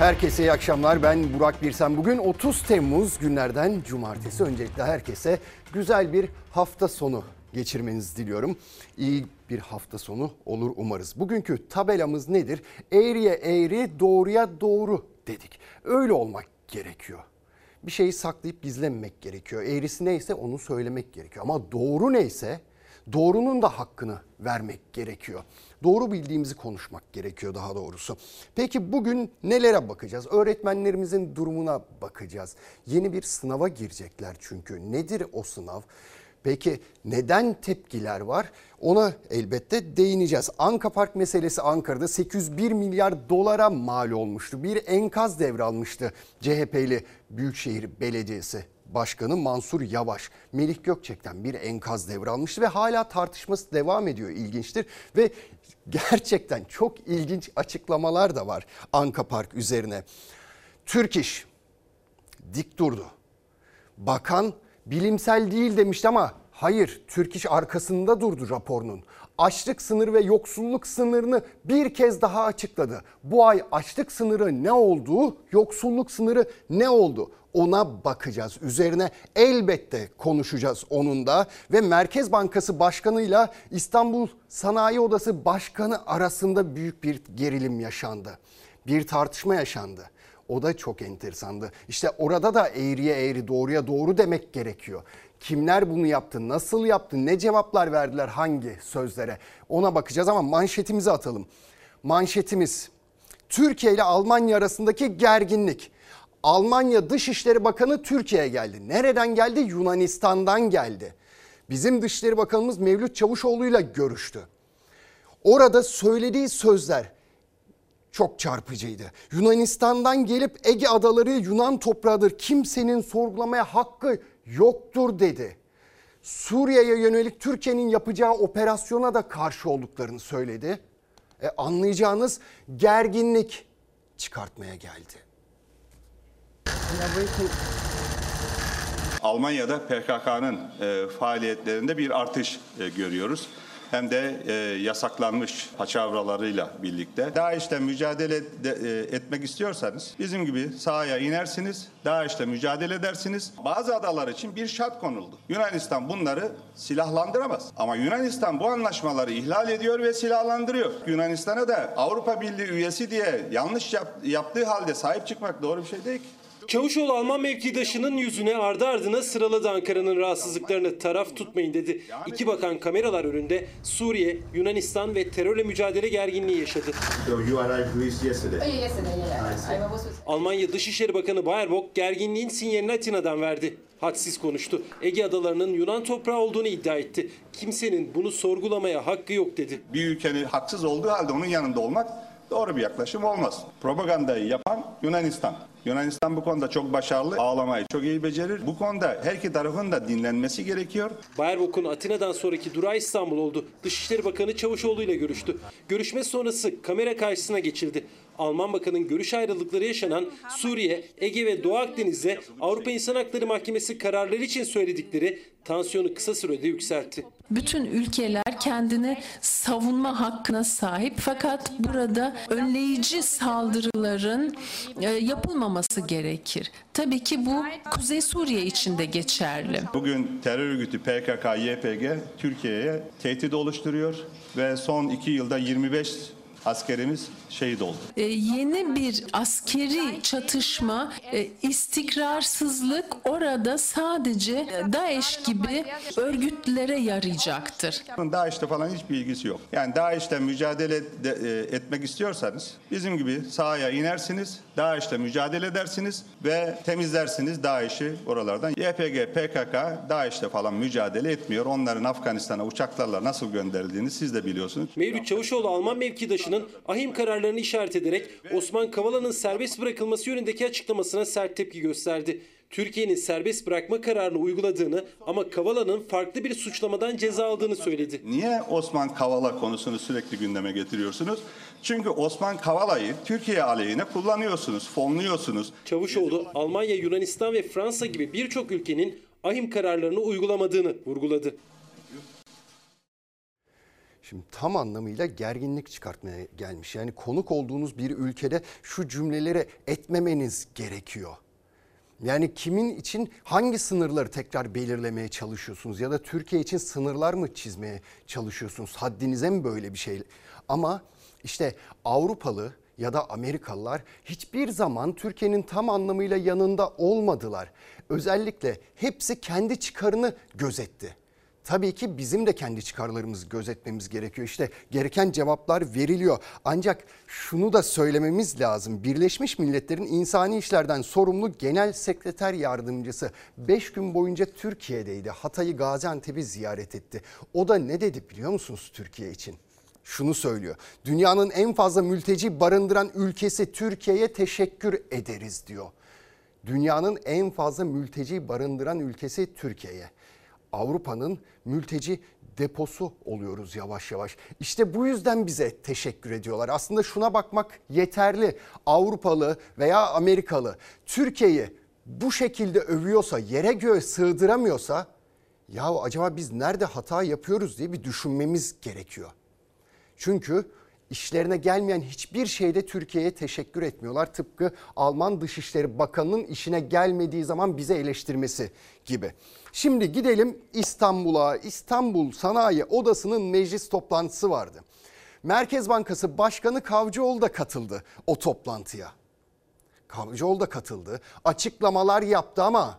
Herkese iyi akşamlar. Ben Burak Birsen. Bugün 30 Temmuz günlerden cumartesi. Öncelikle herkese güzel bir hafta sonu geçirmenizi diliyorum. İyi bir hafta sonu olur umarız. Bugünkü tabelamız nedir? Eğriye eğri, doğruya doğru dedik. Öyle olmak gerekiyor. Bir şeyi saklayıp gizlememek gerekiyor. Eğrisi neyse onu söylemek gerekiyor. Ama doğru neyse doğrunun da hakkını vermek gerekiyor. Doğru bildiğimizi konuşmak gerekiyor daha doğrusu. Peki bugün nelere bakacağız? Öğretmenlerimizin durumuna bakacağız. Yeni bir sınava girecekler çünkü. Nedir o sınav? Peki neden tepkiler var? Ona elbette değineceğiz. Anka Park meselesi Ankara'da 801 milyar dolara mal olmuştu. Bir enkaz devralmıştı CHP'li Büyükşehir Belediyesi Başkanı Mansur Yavaş, Melih Gökçek'ten bir enkaz devralmıştı ve hala tartışması devam ediyor ilginçtir. Ve gerçekten çok ilginç açıklamalar da var Anka Park üzerine. Türk İş dik durdu. Bakan bilimsel değil demişti ama hayır Türk İş arkasında durdu raporunun. Açlık sınırı ve yoksulluk sınırını bir kez daha açıkladı. Bu ay açlık sınırı ne oldu, yoksulluk sınırı ne oldu? Ona bakacağız. Üzerine elbette konuşacağız onun da ve Merkez Bankası Başkanı'yla İstanbul Sanayi Odası Başkanı arasında büyük bir gerilim yaşandı. Bir tartışma yaşandı. O da çok enteresandı. İşte orada da eğriye eğri doğruya doğru demek gerekiyor. Kimler bunu yaptı, nasıl yaptı, ne cevaplar verdiler hangi sözlere ona bakacağız ama manşetimizi atalım. Manşetimiz Türkiye ile Almanya arasındaki gerginlik. Almanya Dışişleri Bakanı Türkiye'ye geldi. Nereden geldi? Yunanistan'dan geldi. Bizim Dışişleri Bakanımız Mevlüt Çavuşoğlu ile görüştü. Orada söylediği sözler çok çarpıcıydı. Yunanistan'dan gelip Ege adaları Yunan toprağıdır. Kimsenin sorgulamaya hakkı yoktur dedi. Suriye'ye yönelik Türkiye'nin yapacağı operasyona da karşı olduklarını söyledi. E anlayacağınız gerginlik çıkartmaya geldi. Almanya'da PKK'nın e, faaliyetlerinde bir artış e, görüyoruz. Hem de e, yasaklanmış paçavralarıyla birlikte. DAEŞ'le mücadele de, e, etmek istiyorsanız bizim gibi sahaya inersiniz, DAEŞ'le mücadele edersiniz. Bazı adalar için bir şart konuldu. Yunanistan bunları silahlandıramaz. Ama Yunanistan bu anlaşmaları ihlal ediyor ve silahlandırıyor. Yunanistan'a da Avrupa Birliği üyesi diye yanlış yap, yaptığı halde sahip çıkmak doğru bir şey değil ki. Çavuşoğlu Alman mevkidaşının yüzüne ardı ardına sıraladı Ankara'nın rahatsızlıklarını taraf tutmayın dedi. İki bakan kameralar önünde Suriye, Yunanistan ve terörle mücadele gerginliği yaşadı. Oh, Almanya Dışişleri Bakanı Baerbock gerginliğin sinyalini Atina'dan verdi. Hadsiz konuştu. Ege adalarının Yunan toprağı olduğunu iddia etti. Kimsenin bunu sorgulamaya hakkı yok dedi. Bir ülkenin haksız olduğu halde onun yanında olmak doğru bir yaklaşım olmaz. Propagandayı yapan Yunanistan. Yunanistan bu konuda çok başarılı, ağlamayı çok iyi becerir. Bu konuda her iki tarafın da dinlenmesi gerekiyor. Baerbock'un Atina'dan sonraki durağı İstanbul oldu. Dışişleri Bakanı Çavuşoğlu ile görüştü. Görüşme sonrası kamera karşısına geçildi. Alman Bakan'ın görüş ayrılıkları yaşanan Suriye, Ege ve Doğu Akdeniz'de Avrupa İnsan Hakları Mahkemesi kararları için söyledikleri tansiyonu kısa sürede yükseltti. Bütün ülkeler kendini savunma hakkına sahip fakat burada önleyici saldırıların e, yapılmaması gerekir. Tabii ki bu Kuzey Suriye için de geçerli. Bugün terör örgütü PKK, YPG Türkiye'ye tehdit oluşturuyor ve son iki yılda 25 askerimiz şehit oldu. E, yeni bir askeri çatışma, e, istikrarsızlık orada sadece DAEŞ gibi örgütlere yarayacaktır. DAEŞ'te falan hiçbir ilgisi yok. Yani DAEŞ'le mücadele de- e, etmek istiyorsanız bizim gibi sahaya inersiniz, DAEŞ'le mücadele edersiniz ve temizlersiniz DAEŞ'i oralardan. YPG, PKK, DAEŞ'le falan mücadele etmiyor. Onların Afganistan'a uçaklarla nasıl gönderildiğini siz de biliyorsunuz. Mevlüt Çavuşoğlu Alman mevkidaşının ahim kararlarını işaret ederek Osman Kavala'nın serbest bırakılması yönündeki açıklamasına sert tepki gösterdi. Türkiye'nin serbest bırakma kararını uyguladığını ama Kavala'nın farklı bir suçlamadan ceza aldığını söyledi. Niye Osman Kavala konusunu sürekli gündeme getiriyorsunuz? Çünkü Osman Kavala'yı Türkiye aleyhine kullanıyorsunuz, fonluyorsunuz. Çavuşoğlu Almanya, Yunanistan ve Fransa gibi birçok ülkenin ahim kararlarını uygulamadığını vurguladı. Şimdi tam anlamıyla gerginlik çıkartmaya gelmiş. Yani konuk olduğunuz bir ülkede şu cümleleri etmemeniz gerekiyor. Yani kimin için hangi sınırları tekrar belirlemeye çalışıyorsunuz ya da Türkiye için sınırlar mı çizmeye çalışıyorsunuz? Haddinize mi böyle bir şey? Ama işte Avrupalı ya da Amerikalılar hiçbir zaman Türkiye'nin tam anlamıyla yanında olmadılar. Özellikle hepsi kendi çıkarını gözetti. Tabii ki bizim de kendi çıkarlarımızı gözetmemiz gerekiyor. İşte gereken cevaplar veriliyor. Ancak şunu da söylememiz lazım. Birleşmiş Milletler'in insani işlerden sorumlu Genel Sekreter Yardımcısı 5 gün boyunca Türkiye'deydi. Hatay'ı Gaziantep'i ziyaret etti. O da ne dedi biliyor musunuz Türkiye için? Şunu söylüyor. Dünyanın en fazla mülteci barındıran ülkesi Türkiye'ye teşekkür ederiz diyor. Dünyanın en fazla mülteci barındıran ülkesi Türkiye'ye. Avrupa'nın mülteci deposu oluyoruz yavaş yavaş. İşte bu yüzden bize teşekkür ediyorlar. Aslında şuna bakmak yeterli. Avrupalı veya Amerikalı Türkiye'yi bu şekilde övüyorsa, yere göğe sığdıramıyorsa ya acaba biz nerede hata yapıyoruz diye bir düşünmemiz gerekiyor. Çünkü işlerine gelmeyen hiçbir şeyde Türkiye'ye teşekkür etmiyorlar. Tıpkı Alman Dışişleri Bakanı'nın işine gelmediği zaman bize eleştirmesi gibi. Şimdi gidelim İstanbul'a. İstanbul Sanayi Odası'nın meclis toplantısı vardı. Merkez Bankası Başkanı Kavcıoğlu da katıldı o toplantıya. Kavcıoğlu da katıldı. Açıklamalar yaptı ama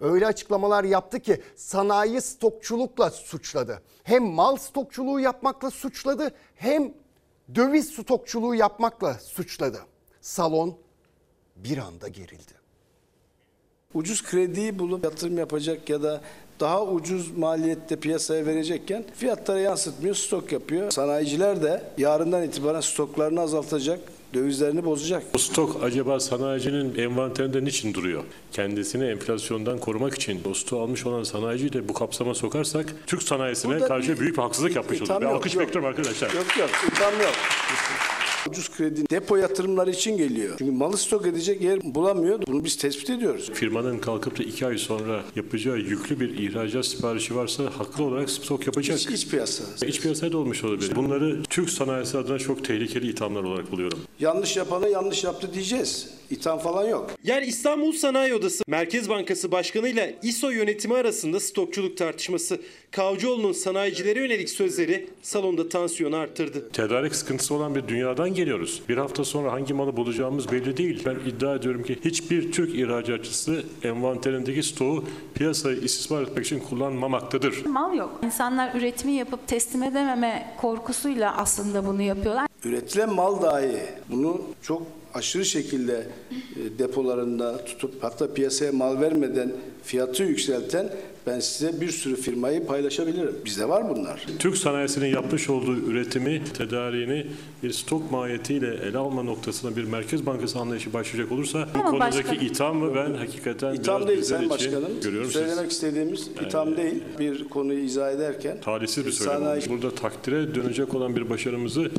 öyle açıklamalar yaptı ki sanayi stokçulukla suçladı. Hem mal stokçuluğu yapmakla suçladı hem döviz stokçuluğu yapmakla suçladı. Salon bir anda gerildi. Ucuz krediyi bulup yatırım yapacak ya da daha ucuz maliyette piyasaya verecekken fiyatlara yansıtmıyor, stok yapıyor. Sanayiciler de yarından itibaren stoklarını azaltacak, dövizlerini bozacak. Bu stok acaba sanayicinin envanterinde niçin duruyor? Kendisini enflasyondan korumak için o stoğu almış olan sanayiciyi de bu kapsama sokarsak Türk sanayisine Burada karşı bir- büyük bir haksızlık yapmış olur. Bir alkış bekliyorum arkadaşlar. Yok yok, itham yok. Ucuz kredi depo yatırımları için geliyor. Çünkü malı stok edecek yer bulamıyor. Bunu biz tespit ediyoruz. Firmanın kalkıp da iki ay sonra yapacağı yüklü bir ihracat siparişi varsa haklı olarak stok yapacak. İç, iç piyasa. İç piyasaya da olmuş olabilir. Bunları Türk sanayisi adına çok tehlikeli ithamlar olarak buluyorum. Yanlış yapana yanlış yaptı diyeceğiz. İtham falan yok. Yer İstanbul Sanayi Odası Merkez Bankası Başkanı ile İSO yönetimi arasında stokçuluk tartışması. Kavcıoğlu'nun sanayicilere yönelik sözleri salonda tansiyonu arttırdı. Tedarik sıkıntısı olan bir dünyadan geliyoruz. Bir hafta sonra hangi malı bulacağımız belli değil. Ben iddia ediyorum ki hiçbir Türk ihracatçısı envanterindeki stoğu piyasayı istismar etmek için kullanmamaktadır. Mal yok. İnsanlar üretimi yapıp teslim edememe korkusuyla aslında bunu yapıyorlar. Üretilen mal dahi bunu çok aşırı şekilde e, depolarında tutup hatta piyasaya mal vermeden fiyatı yükselten ben size bir sürü firmayı paylaşabilirim. Bizde var bunlar. Türk sanayisinin yapmış olduğu üretimi, tedariğini bir stok mahiyetiyle ele alma noktasına bir Merkez Bankası anlayışı başlayacak olursa bu Ama konudaki başkanım- ithamı ben hakikaten İtham biraz değil Sayın Başkanım. görüyorum. Söylemek Siz istediğimiz itham değil. Bir konuyu izah ederken talihsiz bir söylem sanayi. Burada takdire dönecek olan bir başarımızı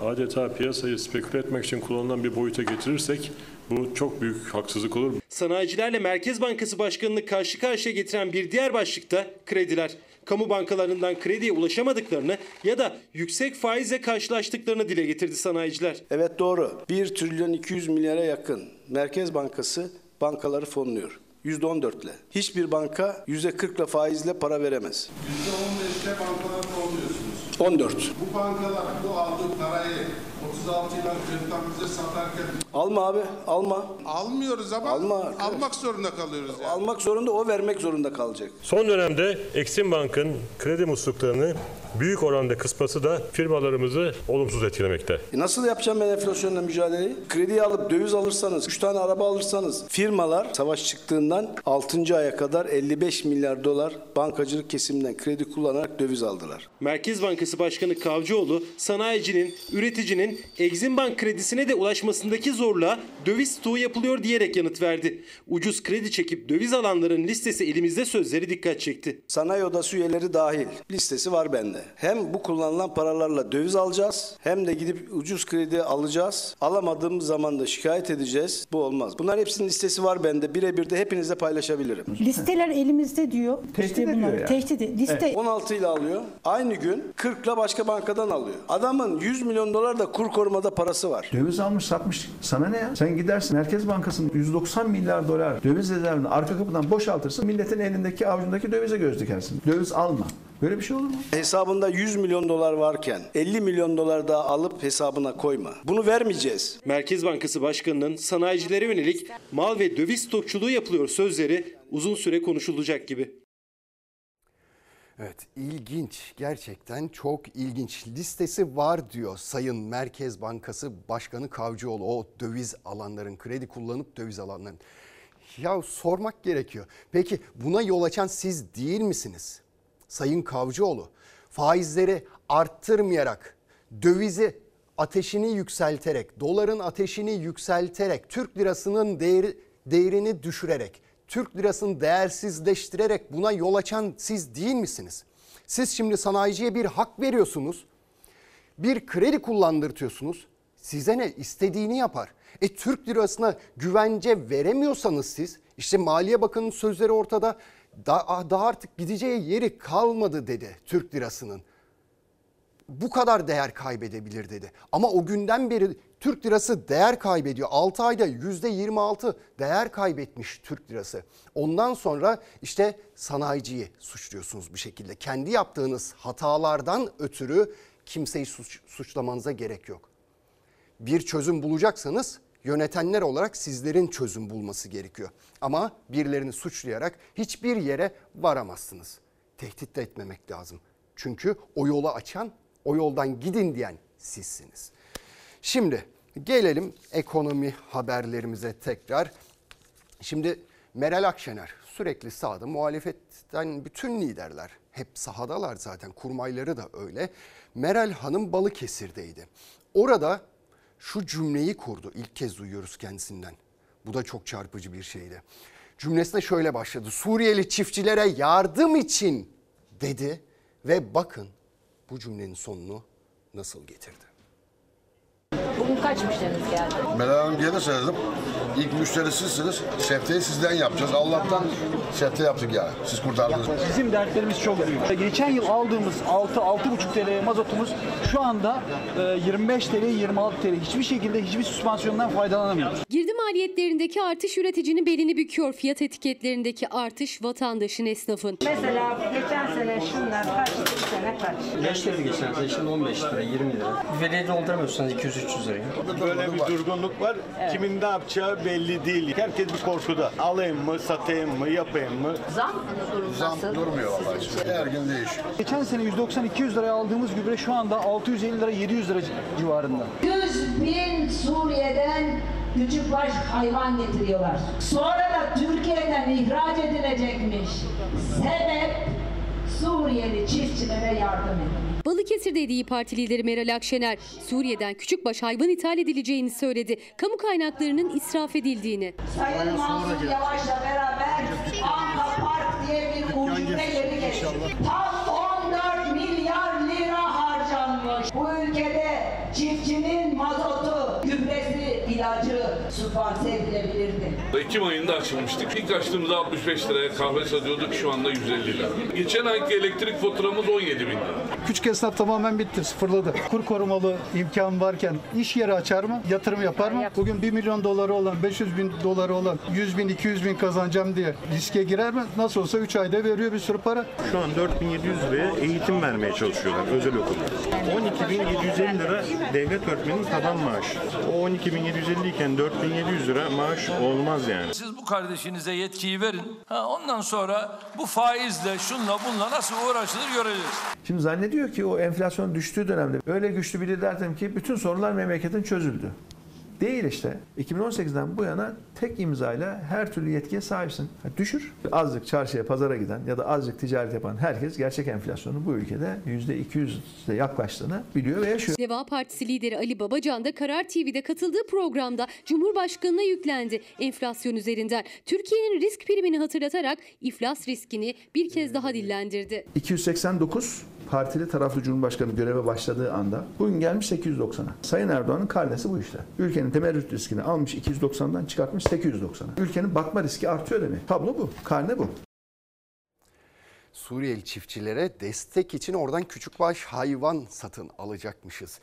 adeta piyasayı speküle etmek için kullanılan bir boyuta getirirsek bu çok büyük haksızlık olur. Sanayicilerle Merkez Bankası Başkanı'nı karşı karşıya getiren bir diğer başlıkta krediler. Kamu bankalarından krediye ulaşamadıklarını ya da yüksek faizle karşılaştıklarını dile getirdi sanayiciler. Evet doğru. 1 trilyon 200 milyara yakın Merkez Bankası bankaları fonluyor. %14 ile. Hiçbir banka %40 ile faizle para veremez. %15'te bankalar fonluyorsunuz. 14. Bu bankalar bu aldığı parayı 36 yıldan 40'tan bize satarken Alma abi, alma. almıyoruz ama Alma arkadaş. almak zorunda kalıyoruz yani. Almak zorunda, o vermek zorunda kalacak. Son dönemde Eksim Bank'ın kredi musluklarını büyük oranda kısması da firmalarımızı olumsuz etkilemekte. E nasıl yapacağım ben enflasyonla mücadeleyi? Krediyi alıp döviz alırsanız, 3 tane araba alırsanız firmalar savaş çıktığından 6. aya kadar 55 milyar dolar bankacılık kesiminden kredi kullanarak döviz aldılar. Merkez Bankası Başkanı Kavcıoğlu, sanayicinin, üreticinin Exim Bank kredisine de ulaşmasındaki zorluğa döviz stoğu yapılıyor diyerek yanıt verdi. Ucuz kredi çekip döviz alanların listesi elimizde sözleri dikkat çekti. Sanayi odası üyeleri dahil listesi var bende. hem bu kullanılan paralarla döviz alacağız hem de gidip ucuz kredi alacağız. Alamadığımız zaman da şikayet edeceğiz. Bu olmaz. Bunların hepsinin listesi var bende. Birebir de hepinizle paylaşabilirim. Listeler elimizde diyor. Tehdit işte bunlar, ediyor ya. Tehdit ediyor. Liste 16 ile alıyor. Aynı gün 40 ile başka bankadan alıyor. Adamın 100 milyon dolar da kur korumada parası var. Döviz almış satmış. Sana ne ya? Sen gidersin Merkez Bankası'nın 190 milyar dolar döviz rezervini arka kapıdan boşaltırsın. Milletin elindeki avucundaki dövize göz dikersin. Döviz alma. Böyle bir şey olur mu? Hesabında 100 milyon dolar varken 50 milyon dolar daha alıp hesabına koyma. Bunu vermeyeceğiz. Merkez Bankası Başkanı'nın sanayicilere yönelik mal ve döviz stokçuluğu yapılıyor sözleri uzun süre konuşulacak gibi. Evet ilginç gerçekten çok ilginç listesi var diyor Sayın Merkez Bankası Başkanı Kavcıoğlu o döviz alanların kredi kullanıp döviz alanların. Ya sormak gerekiyor. Peki buna yol açan siz değil misiniz? Sayın Kavcıoğlu faizleri arttırmayarak dövizi ateşini yükselterek, doların ateşini yükselterek, Türk lirasının değeri, değerini düşürerek, Türk lirasını değersizleştirerek buna yol açan siz değil misiniz? Siz şimdi sanayiciye bir hak veriyorsunuz. Bir kredi kullandırtıyorsunuz. Size ne? istediğini yapar. E Türk lirasına güvence veremiyorsanız siz işte Maliye Bakanı'nın sözleri ortada. Daha, daha artık gideceği yeri kalmadı dedi Türk lirasının bu kadar değer kaybedebilir dedi. Ama o günden beri Türk lirası değer kaybediyor. 6 ayda %26 değer kaybetmiş Türk lirası. Ondan sonra işte sanayiciyi suçluyorsunuz bir şekilde. Kendi yaptığınız hatalardan ötürü kimseyi suç, suçlamanıza gerek yok. Bir çözüm bulacaksanız yönetenler olarak sizlerin çözüm bulması gerekiyor. Ama birilerini suçlayarak hiçbir yere varamazsınız. Tehdit de etmemek lazım. Çünkü o yolu açan o yoldan gidin diyen sizsiniz. Şimdi gelelim ekonomi haberlerimize tekrar. Şimdi Meral Akşener sürekli sahada muhalefetten bütün liderler hep sahadalar zaten kurmayları da öyle. Meral Hanım Balıkesir'deydi. Orada şu cümleyi kurdu. İlk kez duyuyoruz kendisinden. Bu da çok çarpıcı bir şeydi. Cümlesine şöyle başladı. Suriyeli çiftçilere yardım için dedi ve bakın bu cümlenin sonunu nasıl getirdi? Bugün kaç müşteriniz geldi? Meral Hanım gelirse dedim. İlk müşteri sizsiniz. Şefteyi sizden yapacağız. Allah'tan şefte yaptık yani. Siz kurtardınız. Bizim dertlerimiz çok büyük. Geçen yıl aldığımız 6-6,5 TL mazotumuz şu anda e, 25 TL, 26 TL. Hiçbir şekilde hiçbir süspansiyondan faydalanamıyoruz. Girdi maliyetlerindeki artış üreticinin belini büküyor. Fiyat etiketlerindeki artış vatandaşın esnafın. Mesela geçen sene şunlar kaç, bu sene kaç? 5 lira geçen sene şimdi 15 lira 20 lira. Veliye dolduramıyorsanız 200-300 liraya. Böyle bir durgunluk var. Kimin ne yapacağı belli değil. Herkes bir korkuda. Alayım mı, satayım mı, yapayım mı? Zam durum Zam nasıl? durmuyor vallahi. Her gün değişiyor. Geçen sene 190-200 liraya aldığımız gübre şu anda 650 lira 700 lira civarında. 100 bin Suriye'den küçükbaş hayvan getiriyorlar. Sonra da Türkiye'den ihraç edilecekmiş. Sebep Suriyeli çiftçilere yardım etmek. Balıkesir'de İYİ Parti lideri Meral Akşener, Suriye'den küçükbaş hayvan ithal edileceğini söyledi. Kamu kaynaklarının israf edildiğini. Sayın Mansur Yavaş'la beraber Anka Park diye bir ucube yeri geçti. Tam 14 milyar lira harcanmış. Bu ülkede çiftçinin mazotu, gübresi, ilacı sübvanse edilebilirdi. Ekim ayında açılmıştık. İlk açtığımızda 65 liraya kahve satıyorduk şu anda 150 lira. Geçen ayki elektrik faturamız 17 bin lira. Küçük esnaf tamamen bitti, sıfırladı. Kur korumalı imkan varken iş yeri açar mı, yatırım yapar mı? Bugün 1 milyon doları olan, 500 bin doları olan 100 bin, 200 bin kazanacağım diye riske girer mi? Nasıl olsa 3 ayda veriyor bir sürü para. Şu an 4700 liraya eğitim vermeye çalışıyorlar özel okulda. 12750 lira devlet öğretmeninin taban maaşı. O 12750 iken 4700 lira maaş olmaz yani. Siz bu kardeşinize yetkiyi verin. Ha, ondan sonra bu faizle şunla bunla nasıl uğraşılır göreceğiz. Şimdi zannediyor ki o enflasyon düştüğü dönemde öyle güçlü bir liderdim ki bütün sorunlar memleketin çözüldü. Değil işte. 2018'den bu yana tek imzayla her türlü yetkiye sahipsin. Ha, düşür. Azıcık çarşıya, pazara giden ya da azıcık ticaret yapan herkes gerçek enflasyonun bu ülkede %200'e yaklaştığını biliyor ve yaşıyor. Deva Partisi lideri Ali Babacan da Karar TV'de katıldığı programda Cumhurbaşkanı'na yüklendi. Enflasyon üzerinden Türkiye'nin risk primini hatırlatarak iflas riskini bir kez daha dillendirdi. 289 partili taraflı Cumhurbaşkanı göreve başladığı anda bugün gelmiş 890'a. Sayın Erdoğan'ın karnesi bu işte. Ülkenin temerrüt riskini almış 290'dan çıkartmış 890'a. Ülkenin batma riski artıyor demek. Tablo bu. Karne bu. Suriyeli çiftçilere destek için oradan küçükbaş hayvan satın alacakmışız.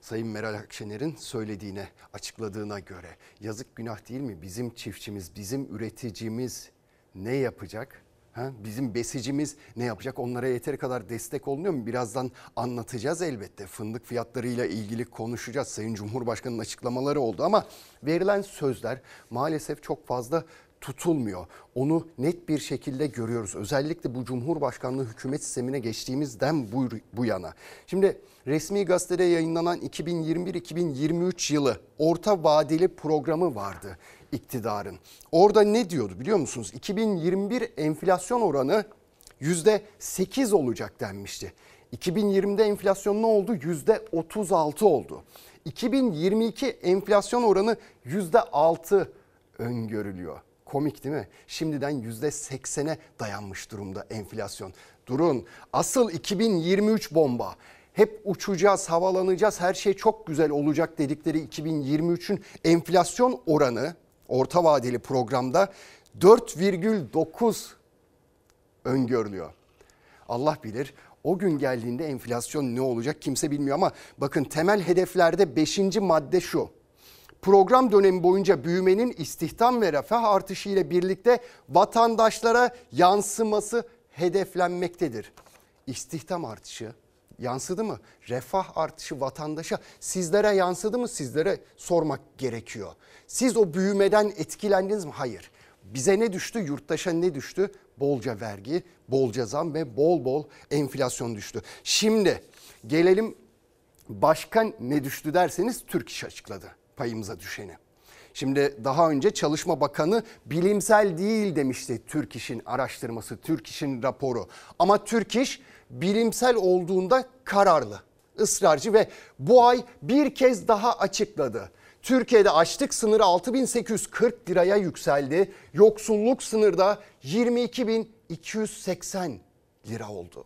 Sayın Meral Akşener'in söylediğine, açıkladığına göre yazık günah değil mi? Bizim çiftçimiz, bizim üreticimiz ne yapacak? Ha? Bizim besicimiz ne yapacak? Onlara yeteri kadar destek olunuyor mu? Birazdan anlatacağız elbette. Fındık fiyatlarıyla ilgili konuşacağız. Sayın Cumhurbaşkanı'nın açıklamaları oldu ama verilen sözler maalesef çok fazla tutulmuyor. Onu net bir şekilde görüyoruz. Özellikle bu Cumhurbaşkanlığı hükümet sistemine geçtiğimizden bu, bu yana. Şimdi resmi gazetede yayınlanan 2021-2023 yılı orta vadeli programı vardı iktidarın. Orada ne diyordu biliyor musunuz? 2021 enflasyon oranı %8 olacak denmişti. 2020'de enflasyon ne oldu? %36 oldu. 2022 enflasyon oranı %6 öngörülüyor. Komik değil mi? Şimdiden %80'e dayanmış durumda enflasyon. Durun asıl 2023 bomba. Hep uçacağız, havalanacağız, her şey çok güzel olacak dedikleri 2023'ün enflasyon oranı orta vadeli programda 4,9 öngörülüyor. Allah bilir o gün geldiğinde enflasyon ne olacak kimse bilmiyor ama bakın temel hedeflerde 5. madde şu. Program dönemi boyunca büyümenin istihdam ve refah artışı ile birlikte vatandaşlara yansıması hedeflenmektedir. İstihdam artışı yansıdı mı? Refah artışı vatandaşa sizlere yansıdı mı? Sizlere sormak gerekiyor. Siz o büyümeden etkilendiniz mi? Hayır. Bize ne düştü? Yurttaşa ne düştü? Bolca vergi, bolca zam ve bol bol enflasyon düştü. Şimdi gelelim başkan ne düştü derseniz Türk İş açıkladı payımıza düşeni. Şimdi daha önce Çalışma Bakanı bilimsel değil demişti Türk İş'in araştırması, Türk İş'in raporu. Ama Türk İş bilimsel olduğunda kararlı, ısrarcı ve bu ay bir kez daha açıkladı. Türkiye'de açlık sınırı 6840 liraya yükseldi. Yoksulluk sınırda 22280 lira oldu.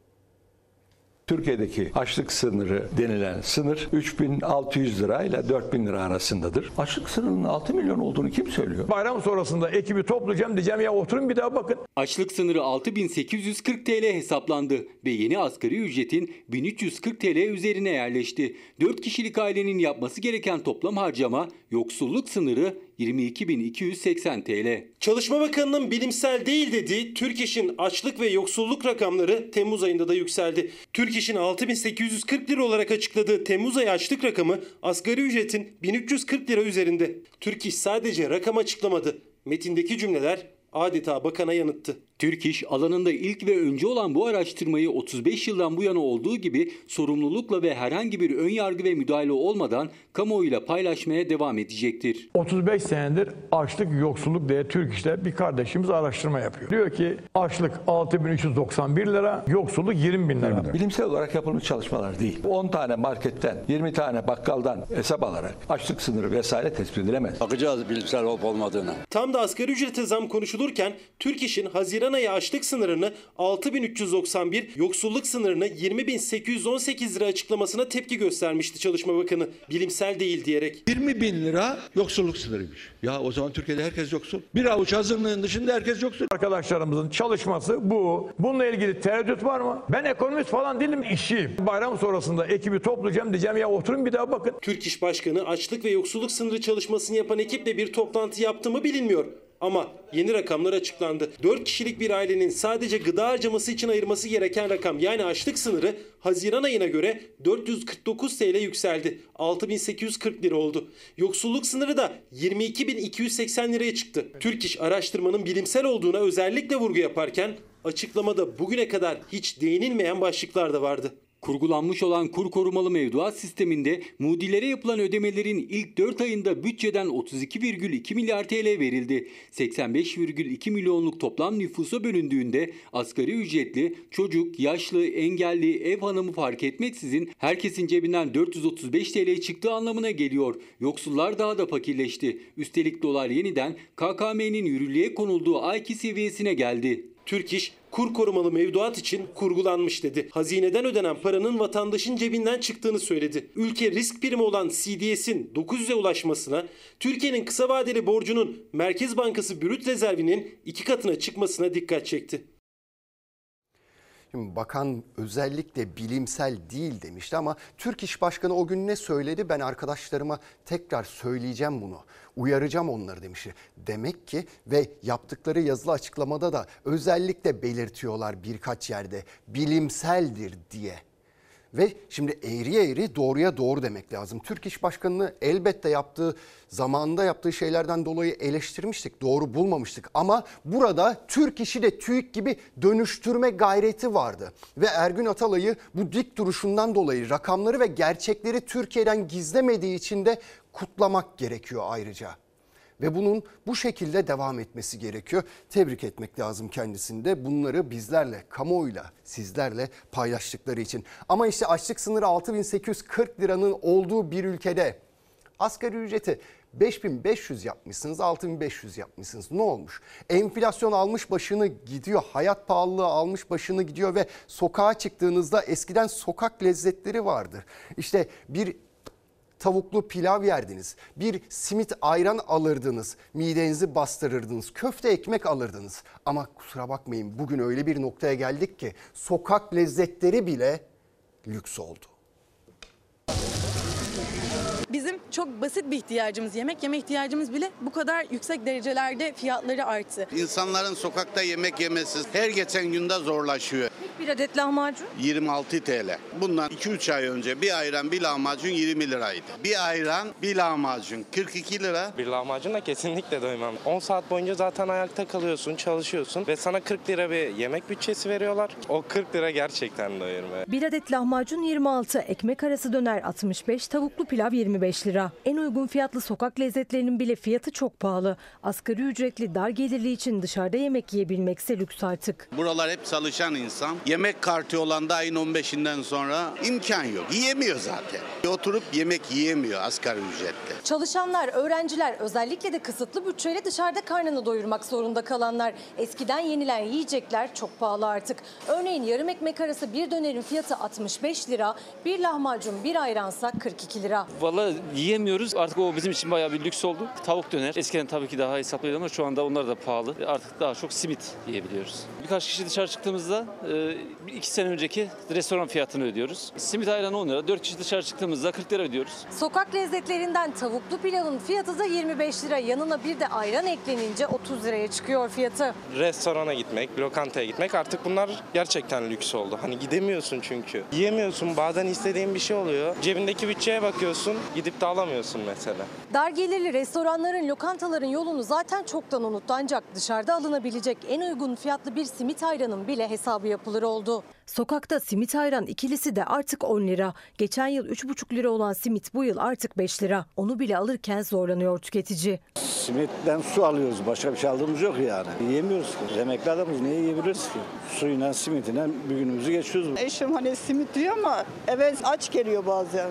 Türkiye'deki açlık sınırı denilen sınır 3600 lira ile 4000 lira arasındadır. Açlık sınırının 6 milyon olduğunu kim söylüyor? Bayram sonrasında ekibi toplayacağım diyeceğim ya oturun bir daha bakın. Açlık sınırı 6840 TL hesaplandı ve yeni asgari ücretin 1340 TL üzerine yerleşti. 4 kişilik ailenin yapması gereken toplam harcama yoksulluk sınırı 22.280 TL. Çalışma Bakanı'nın bilimsel değil dediği Türk İş'in açlık ve yoksulluk rakamları Temmuz ayında da yükseldi. Türk İş'in 6840 lira olarak açıkladığı Temmuz ayı açlık rakamı asgari ücretin 1340 lira üzerinde. Türk İş sadece rakam açıklamadı. Metindeki cümleler adeta bakana yanıttı. Türk İş alanında ilk ve önce olan bu araştırmayı 35 yıldan bu yana olduğu gibi sorumlulukla ve herhangi bir ön yargı ve müdahale olmadan kamuoyuyla paylaşmaya devam edecektir. 35 senedir açlık yoksulluk diye Türk İş'te bir kardeşimiz araştırma yapıyor. Diyor ki açlık 6391 lira, yoksulluk 20 bin lira. Bilimsel olarak yapılmış çalışmalar değil. 10 tane marketten, 20 tane bakkaldan hesap alarak açlık sınırı vesaire tespit edilemez. Bakacağız bilimsel olup olmadığını. Tam da asgari ücrete zam konuşulurken Türk İş'in Haziran ayı açlık sınırını 6391, yoksulluk sınırını 20818 lira açıklamasına tepki göstermişti Çalışma Bakanı. Bilimsel değil diyerek. 20 bin lira yoksulluk sınırıymış. Ya o zaman Türkiye'de herkes yoksul. Bir avuç azınlığın dışında herkes yoksul. Arkadaşlarımızın çalışması bu. Bununla ilgili tereddüt var mı? Ben ekonomist falan değilim, işçiyim. Bayram sonrasında ekibi toplayacağım diyeceğim ya oturun bir daha bakın. Türk İş Başkanı açlık ve yoksulluk sınırı çalışmasını yapan ekiple bir toplantı yaptı mı bilinmiyor. Ama yeni rakamlar açıklandı. 4 kişilik bir ailenin sadece gıda harcaması için ayırması gereken rakam yani açlık sınırı Haziran ayına göre 449 TL yükseldi. 6840 lira oldu. Yoksulluk sınırı da 22280 liraya çıktı. Türk İş araştırmanın bilimsel olduğuna özellikle vurgu yaparken açıklamada bugüne kadar hiç değinilmeyen başlıklar da vardı. Kurgulanmış olan kur korumalı mevduat sisteminde mudilere yapılan ödemelerin ilk 4 ayında bütçeden 32,2 milyar TL verildi. 85,2 milyonluk toplam nüfusa bölündüğünde asgari ücretli, çocuk, yaşlı, engelli, ev hanımı fark etmeksizin herkesin cebinden 435 TL çıktığı anlamına geliyor. Yoksullar daha da fakirleşti. Üstelik dolar yeniden KKM'nin yürürlüğe konulduğu ayki seviyesine geldi. Türk İş, kur korumalı mevduat için kurgulanmış dedi. Hazineden ödenen paranın vatandaşın cebinden çıktığını söyledi. Ülke risk primi olan CDS'in 900'e ulaşmasına, Türkiye'nin kısa vadeli borcunun Merkez Bankası brüt rezervinin iki katına çıkmasına dikkat çekti. Şimdi bakan özellikle bilimsel değil demişti ama Türk İş Başkanı o gün ne söyledi? Ben arkadaşlarıma tekrar söyleyeceğim bunu. Uyaracağım onları demişti. Demek ki ve yaptıkları yazılı açıklamada da özellikle belirtiyorlar birkaç yerde bilimseldir diye. Ve şimdi eğriye eğri doğruya doğru demek lazım. Türk İş Başkanı'nı elbette yaptığı zamanında yaptığı şeylerden dolayı eleştirmiştik. Doğru bulmamıştık ama burada Türk İş'i de TÜİK gibi dönüştürme gayreti vardı. Ve Ergün Atalay'ı bu dik duruşundan dolayı rakamları ve gerçekleri Türkiye'den gizlemediği için de kutlamak gerekiyor ayrıca ve bunun bu şekilde devam etmesi gerekiyor. Tebrik etmek lazım kendisini de bunları bizlerle, kamuoyuyla, sizlerle paylaştıkları için. Ama işte açlık sınırı 6840 liranın olduğu bir ülkede asgari ücreti 5500 yapmışsınız, 6500 yapmışsınız. Ne olmuş? Enflasyon almış başını gidiyor, hayat pahalılığı almış başını gidiyor ve sokağa çıktığınızda eskiden sokak lezzetleri vardır. İşte bir tavuklu pilav yerdiniz. Bir simit ayran alırdınız. Midenizi bastırırdınız. Köfte ekmek alırdınız. Ama kusura bakmayın bugün öyle bir noktaya geldik ki sokak lezzetleri bile lüks oldu. Bizim çok basit bir ihtiyacımız, yemek yeme ihtiyacımız bile bu kadar yüksek derecelerde fiyatları arttı. İnsanların sokakta yemek yemesi her geçen günde zorlaşıyor. Bir adet lahmacun 26 TL. Bundan 2-3 ay önce bir ayran bir lahmacun 20 liraydı. Bir ayran bir lahmacun 42 lira. Bir lahmacunla kesinlikle doymam. 10 saat boyunca zaten ayakta kalıyorsun, çalışıyorsun ve sana 40 lira bir yemek bütçesi veriyorlar. O 40 lira gerçekten doyurmuyor. Bir adet lahmacun 26, ekmek arası döner 65, tavuklu pilav 25 lira. En uygun fiyatlı sokak lezzetlerinin bile fiyatı çok pahalı. Asgari ücretli dar gelirli için dışarıda yemek yiyebilmekse lüks artık. Buralar hep çalışan insan. Yemek kartı olan da ayın 15'inden sonra imkan yok. Yiyemiyor zaten. Oturup yemek yiyemiyor asgari ücretle. Çalışanlar, öğrenciler özellikle de kısıtlı bütçeyle dışarıda karnını doyurmak zorunda kalanlar. Eskiden yenilen yiyecekler çok pahalı artık. Örneğin yarım ekmek arası bir dönerin fiyatı 65 lira, bir lahmacun bir ayransa 42 lira. Valla yiyemiyoruz. Artık o bizim için bayağı bir lüks oldu. Tavuk döner. Eskiden tabii ki daha hesaplıydı ama şu anda onlar da pahalı. Artık daha çok simit yiyebiliyoruz. Birkaç kişi dışarı çıktığımızda e, iki sene önceki restoran fiyatını ödüyoruz. Simit ayran 10 lira. 4 kişi dışarı çıktığımızda 40 lira ödüyoruz. Sokak lezzetlerinden tavuklu pilavın fiyatı da 25 lira. Yanına bir de ayran eklenince 30 liraya çıkıyor fiyatı. Restorana gitmek, lokantaya gitmek artık bunlar gerçekten lüks oldu. Hani gidemiyorsun çünkü. Yiyemiyorsun. Bazen istediğin bir şey oluyor. Cebindeki bütçeye bakıyorsun. Gidip de alamıyorsun mesela. Dar gelirli restoranların, lokantaların yolunu zaten çoktan unuttu ancak dışarıda alınabilecek en uygun fiyatlı bir simit ayranın bile hesabı yapılır oldu. Sokakta simit ayran ikilisi de artık 10 lira. Geçen yıl 3,5 lira olan simit bu yıl artık 5 lira. Onu bile alırken zorlanıyor tüketici. Simitten su alıyoruz. Başka bir şey aldığımız yok yani. Yiyemiyoruz ki. Emekli adamız niye yiyebiliriz ki? Suyla simitiyle bir günümüzü geçiyoruz. Eşim hani simit diyor ama eve aç geliyor bazen.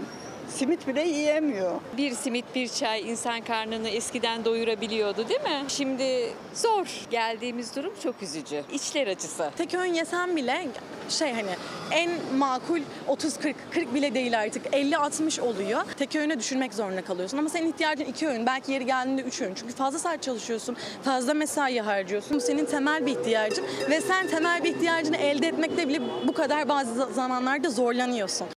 Simit bile yiyemiyor. Bir simit bir çay insan karnını eskiden doyurabiliyordu değil mi? Şimdi zor. Geldiğimiz durum çok üzücü. İçler acısı. Tek öğün yesem bile şey hani en makul 30-40, 40 bile değil artık 50-60 oluyor. Tek öğüne düşürmek zorunda kalıyorsun ama senin ihtiyacın iki öğün belki yeri geldiğinde üç öğün. Çünkü fazla saat çalışıyorsun, fazla mesai harcıyorsun. Bu senin temel bir ihtiyacın ve sen temel bir ihtiyacını elde etmekte bile bu kadar bazı zamanlarda zorlanıyorsun.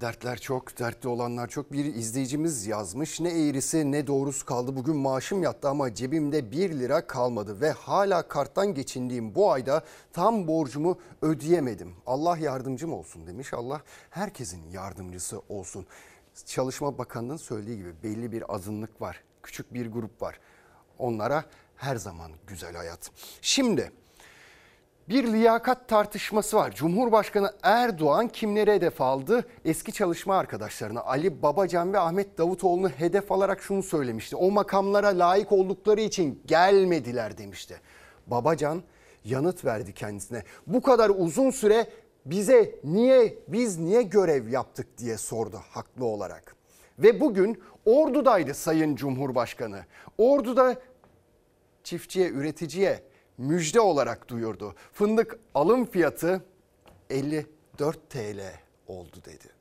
Dertler çok, dertli olanlar çok. Bir izleyicimiz yazmış. Ne eğrisi ne doğrusu kaldı. Bugün maaşım yattı ama cebimde 1 lira kalmadı. Ve hala karttan geçindiğim bu ayda tam borcumu ödeyemedim. Allah yardımcım olsun demiş. Allah herkesin yardımcısı olsun. Çalışma Bakanı'nın söylediği gibi belli bir azınlık var. Küçük bir grup var. Onlara her zaman güzel hayat. Şimdi bir liyakat tartışması var. Cumhurbaşkanı Erdoğan kimleri hedef aldı? Eski çalışma arkadaşlarını Ali Babacan ve Ahmet Davutoğlu'nu hedef alarak şunu söylemişti. O makamlara layık oldukları için gelmediler demişti. Babacan yanıt verdi kendisine. Bu kadar uzun süre bize niye biz niye görev yaptık diye sordu haklı olarak. Ve bugün Ordu'daydı Sayın Cumhurbaşkanı. Ordu'da çiftçiye, üreticiye müjde olarak duyurdu. Fındık alım fiyatı 54 TL oldu dedi.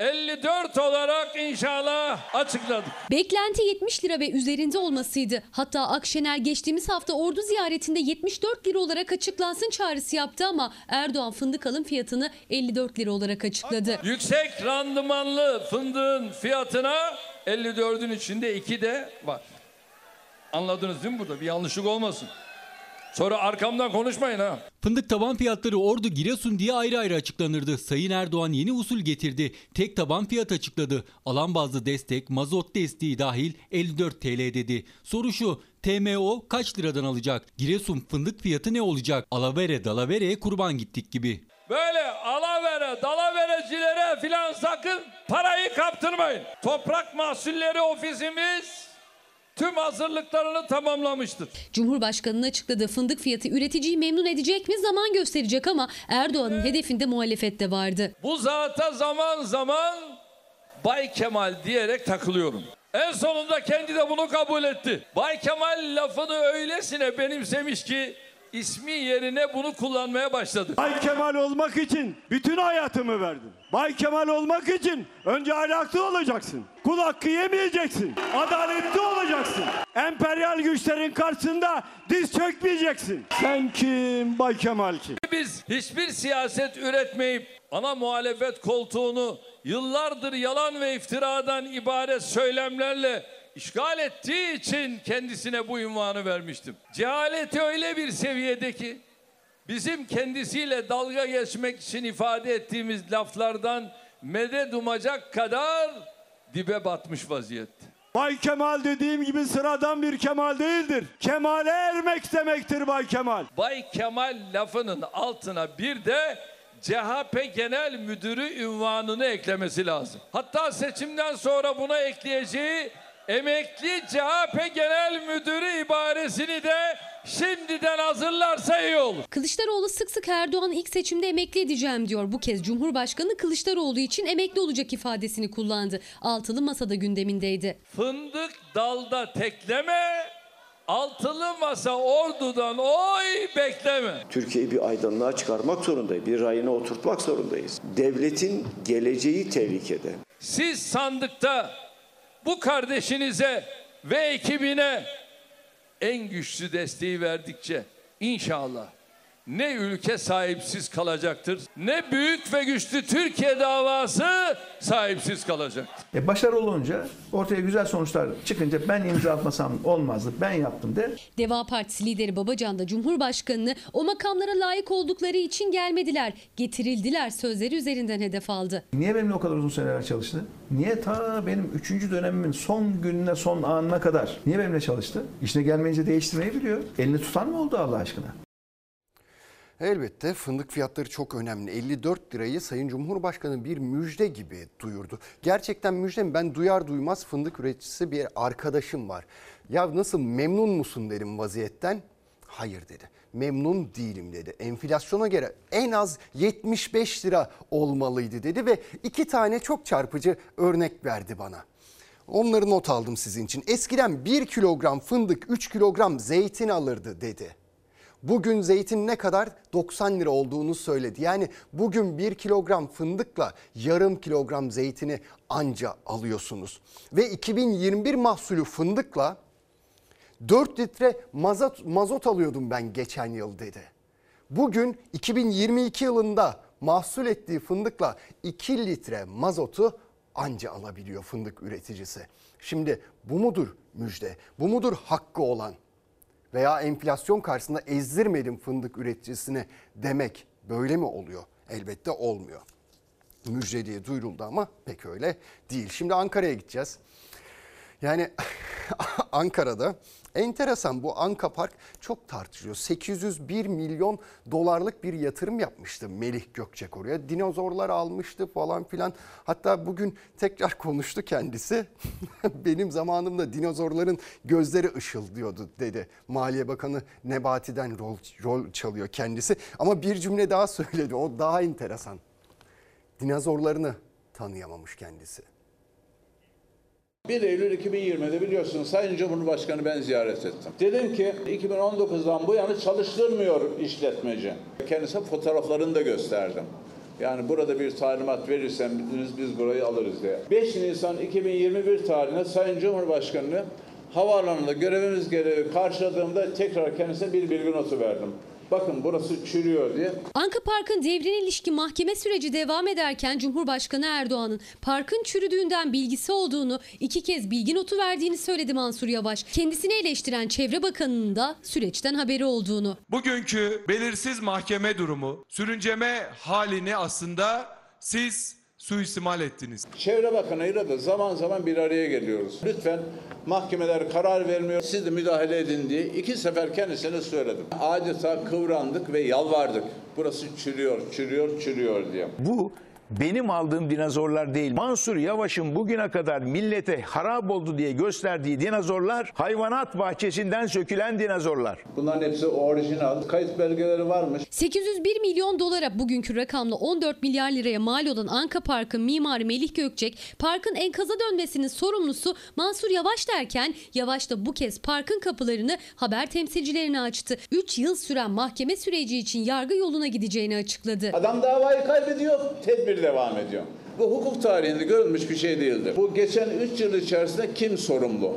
54 olarak inşallah açıkladık. Beklenti 70 lira ve üzerinde olmasıydı. Hatta Akşener geçtiğimiz hafta ordu ziyaretinde 74 lira olarak açıklansın çağrısı yaptı ama Erdoğan fındık alım fiyatını 54 lira olarak açıkladı. Yüksek randımanlı fındığın fiyatına 54'ün içinde 2 de var. Anladınız değil mi burada? Bir yanlışlık olmasın. Sonra arkamdan konuşmayın ha. Fındık taban fiyatları Ordu Giresun diye ayrı ayrı açıklanırdı. Sayın Erdoğan yeni usul getirdi. Tek taban fiyat açıkladı. Alan bazlı destek, mazot desteği dahil 54 TL dedi. Soru şu, TMO kaç liradan alacak? Giresun fındık fiyatı ne olacak? Alavere dalavereye kurban gittik gibi. Böyle alavere, dalaverecilere filan sakın parayı kaptırmayın. Toprak Mahsulleri Ofisimiz tüm hazırlıklarını tamamlamıştır. Cumhurbaşkanı'nın açıkladığı fındık fiyatı üreticiyi memnun edecek mi zaman gösterecek ama Erdoğan'ın hedefinde muhalefet de vardı. Bu zata zaman zaman Bay Kemal diyerek takılıyorum. En sonunda kendi de bunu kabul etti. Bay Kemal lafını öylesine benimsemiş ki ismi yerine bunu kullanmaya başladı. Bay Kemal olmak için bütün hayatımı verdim. Bay Kemal olmak için önce ahlaklı olacaksın. Kul hakkı yemeyeceksin. Adaletli olacaksın. Emperyal güçlerin karşısında diz çökmeyeceksin. Sen kim? Bay Kemal kim? Biz hiçbir siyaset üretmeyip ana muhalefet koltuğunu yıllardır yalan ve iftiradan ibaret söylemlerle işgal ettiği için kendisine bu ünvanı vermiştim. Cehaleti öyle bir seviyede ki bizim kendisiyle dalga geçmek için ifade ettiğimiz laflardan medet umacak kadar dibe batmış vaziyette. Bay Kemal dediğim gibi sıradan bir Kemal değildir. Kemale ermek demektir Bay Kemal. Bay Kemal lafının altına bir de CHP Genel Müdürü ünvanını eklemesi lazım. Hatta seçimden sonra buna ekleyeceği emekli CHP Genel Müdürü ibaresini de şimdiden hazırlarsa iyi olur. Kılıçdaroğlu sık sık Erdoğan'ı ilk seçimde emekli edeceğim diyor. Bu kez Cumhurbaşkanı Kılıçdaroğlu için emekli olacak ifadesini kullandı. Altılı masada gündemindeydi. Fındık dalda tekleme, altılı masa ordudan oy bekleme. Türkiye'yi bir aydınlığa çıkarmak zorundayız. Bir rayına oturtmak zorundayız. Devletin geleceği tehlikede. Siz sandıkta bu kardeşinize ve ekibine en güçlü desteği verdikçe inşallah ne ülke sahipsiz kalacaktır ne büyük ve güçlü Türkiye davası sahipsiz kalacaktır. E başarılı olunca ortaya güzel sonuçlar çıkınca ben imza atmasam olmazdı ben yaptım de. Deva Partisi lideri Babacan da Cumhurbaşkanı'nı o makamlara layık oldukları için gelmediler. Getirildiler sözleri üzerinden hedef aldı. Niye benimle o kadar uzun seneler çalıştı? Niye ta benim 3. dönemimin son gününe son anına kadar niye benimle çalıştı? İşine gelmeyince değiştirmeyi biliyor. Elini tutan mı oldu Allah aşkına? Elbette fındık fiyatları çok önemli. 54 lirayı Sayın Cumhurbaşkanı bir müjde gibi duyurdu. Gerçekten müjde mi? Ben duyar duymaz fındık üreticisi bir arkadaşım var. Ya nasıl memnun musun dedim vaziyetten. Hayır dedi. Memnun değilim dedi. Enflasyona göre en az 75 lira olmalıydı dedi ve iki tane çok çarpıcı örnek verdi bana. Onları not aldım sizin için. Eskiden 1 kilogram fındık 3 kilogram zeytin alırdı dedi. Bugün zeytin ne kadar? 90 lira olduğunu söyledi. Yani bugün 1 kilogram fındıkla yarım kilogram zeytini anca alıyorsunuz. Ve 2021 mahsulü fındıkla 4 litre mazot, mazot alıyordum ben geçen yıl dedi. Bugün 2022 yılında mahsul ettiği fındıkla 2 litre mazotu anca alabiliyor fındık üreticisi. Şimdi bu mudur müjde? Bu mudur hakkı olan? Veya enflasyon karşısında ezdirmedim fındık üreticisine demek böyle mi oluyor? Elbette olmuyor. Müjde diye duyuruldu ama pek öyle değil. Şimdi Ankara'ya gideceğiz. Yani Ankara'da enteresan bu Anka Park çok tartışılıyor. 801 milyon dolarlık bir yatırım yapmıştı Melih Gökçek oraya. Dinozorlar almıştı falan filan. Hatta bugün tekrar konuştu kendisi. Benim zamanımda dinozorların gözleri ışıldıyordu dedi. Maliye Bakanı Nebati'den rol, rol çalıyor kendisi. Ama bir cümle daha söyledi. O daha enteresan. Dinozorlarını tanıyamamış kendisi. 1 Eylül 2020'de biliyorsunuz Sayın Cumhurbaşkanı ben ziyaret ettim. Dedim ki 2019'dan bu yana çalıştırmıyor işletmeci. Kendisine fotoğraflarını da gösterdim. Yani burada bir talimat verirseniz biz burayı alırız diye. 5 Nisan 2021 tarihinde Sayın Cumhurbaşkanı'nı havaalanında görevimiz gereği karşıladığımda tekrar kendisine bir bilgi notu verdim. Bakın burası çürüyor diye. Anka Park'ın devrine ilişkin mahkeme süreci devam ederken Cumhurbaşkanı Erdoğan'ın parkın çürüdüğünden bilgisi olduğunu, iki kez bilgi notu verdiğini söyledi Mansur Yavaş. Kendisini eleştiren Çevre Bakanı'nın da süreçten haberi olduğunu. Bugünkü belirsiz mahkeme durumu, sürünceme halini aslında siz suistimal ettiniz. Çevre Bakanı'yla da zaman zaman bir araya geliyoruz. Lütfen mahkemeler karar vermiyor, siz de müdahale edin diye iki sefer kendisine söyledim. Adeta kıvrandık ve yalvardık. Burası çürüyor, çürüyor, çürüyor diye. Bu benim aldığım dinozorlar değil. Mansur Yavaş'ın bugüne kadar millete harap oldu diye gösterdiği dinozorlar hayvanat bahçesinden sökülen dinozorlar. Bunların hepsi orijinal. Kayıt belgeleri varmış. 801 milyon dolara bugünkü rakamla 14 milyar liraya mal olan Anka Park'ın mimarı Melih Gökçek, parkın enkaza dönmesinin sorumlusu Mansur Yavaş derken Yavaş da bu kez parkın kapılarını haber temsilcilerine açtı. 3 yıl süren mahkeme süreci için yargı yoluna gideceğini açıkladı. Adam davayı kaybediyor, tedbir devam ediyor. Bu hukuk tarihinde görülmüş bir şey değildir. Bu geçen 3 yıl içerisinde kim sorumlu?